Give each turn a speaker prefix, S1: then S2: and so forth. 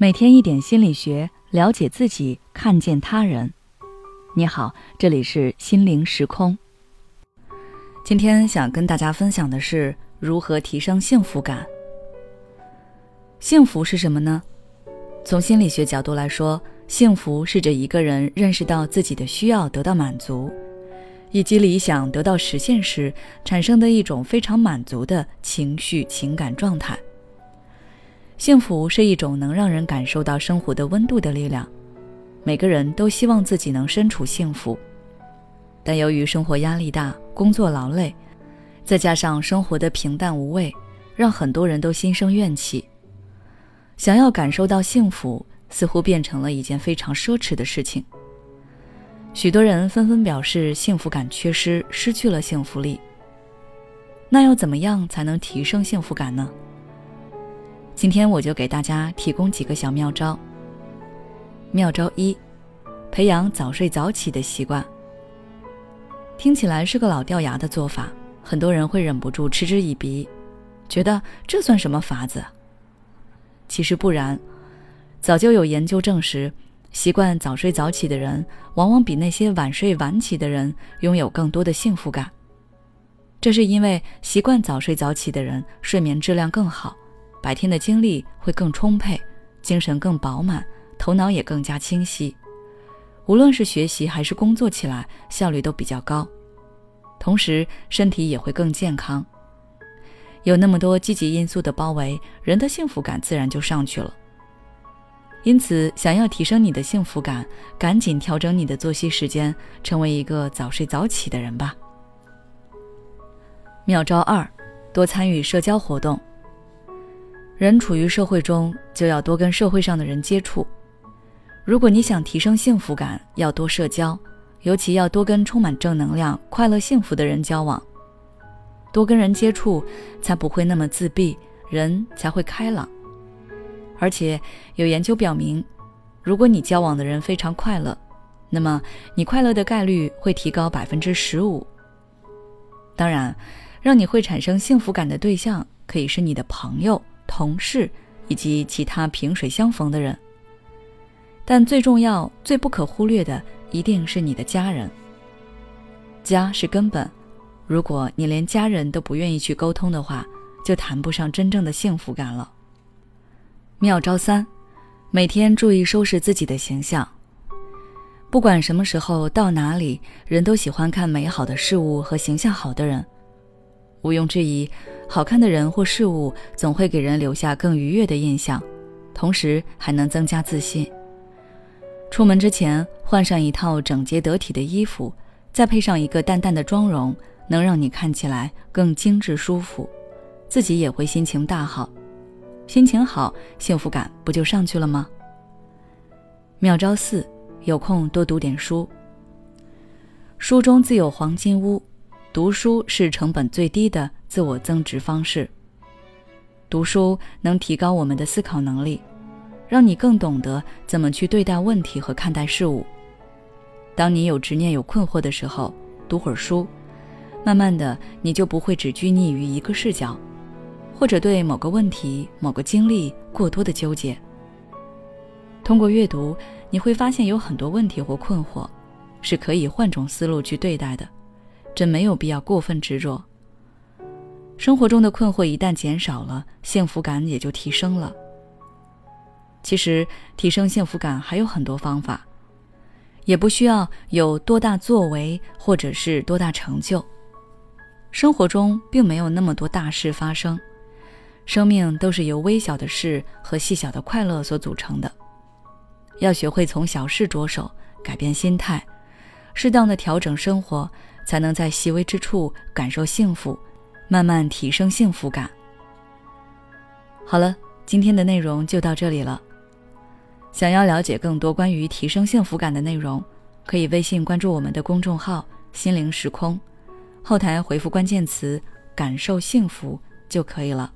S1: 每天一点心理学，了解自己，看见他人。你好，这里是心灵时空。今天想跟大家分享的是如何提升幸福感。幸福是什么呢？从心理学角度来说，幸福是指一个人认识到自己的需要得到满足，以及理想得到实现时产生的一种非常满足的情绪情感状态。幸福是一种能让人感受到生活的温度的力量，每个人都希望自己能身处幸福，但由于生活压力大、工作劳累，再加上生活的平淡无味，让很多人都心生怨气。想要感受到幸福，似乎变成了一件非常奢侈的事情。许多人纷纷表示幸福感缺失，失去了幸福力。那要怎么样才能提升幸福感呢？今天我就给大家提供几个小妙招。妙招一，培养早睡早起的习惯。听起来是个老掉牙的做法，很多人会忍不住嗤之以鼻，觉得这算什么法子？其实不然，早就有研究证实，习惯早睡早起的人，往往比那些晚睡晚起的人拥有更多的幸福感。这是因为习惯早睡早起的人，睡眠质量更好。白天的精力会更充沛，精神更饱满，头脑也更加清晰。无论是学习还是工作起来，效率都比较高。同时，身体也会更健康。有那么多积极因素的包围，人的幸福感自然就上去了。因此，想要提升你的幸福感，赶紧调整你的作息时间，成为一个早睡早起的人吧。妙招二：多参与社交活动。人处于社会中，就要多跟社会上的人接触。如果你想提升幸福感，要多社交，尤其要多跟充满正能量、快乐、幸福的人交往。多跟人接触，才不会那么自闭，人才会开朗。而且有研究表明，如果你交往的人非常快乐，那么你快乐的概率会提高百分之十五。当然，让你会产生幸福感的对象可以是你的朋友。同事以及其他萍水相逢的人，但最重要、最不可忽略的一定是你的家人。家是根本，如果你连家人都不愿意去沟通的话，就谈不上真正的幸福感了。妙招三：每天注意收拾自己的形象。不管什么时候到哪里，人都喜欢看美好的事物和形象好的人。毋庸置疑，好看的人或事物总会给人留下更愉悦的印象，同时还能增加自信。出门之前换上一套整洁得体的衣服，再配上一个淡淡的妆容，能让你看起来更精致舒服，自己也会心情大好。心情好，幸福感不就上去了吗？妙招四：有空多读点书。书中自有黄金屋。读书是成本最低的自我增值方式。读书能提高我们的思考能力，让你更懂得怎么去对待问题和看待事物。当你有执念、有困惑的时候，读会儿书，慢慢的你就不会只拘泥于一个视角，或者对某个问题、某个经历过多的纠结。通过阅读，你会发现有很多问题或困惑，是可以换种思路去对待的。真没有必要过分执着。生活中的困惑一旦减少了，幸福感也就提升了。其实提升幸福感还有很多方法，也不需要有多大作为或者是多大成就。生活中并没有那么多大事发生，生命都是由微小的事和细小的快乐所组成的。要学会从小事着手，改变心态，适当的调整生活。才能在细微之处感受幸福，慢慢提升幸福感。好了，今天的内容就到这里了。想要了解更多关于提升幸福感的内容，可以微信关注我们的公众号“心灵时空”，后台回复关键词“感受幸福”就可以了。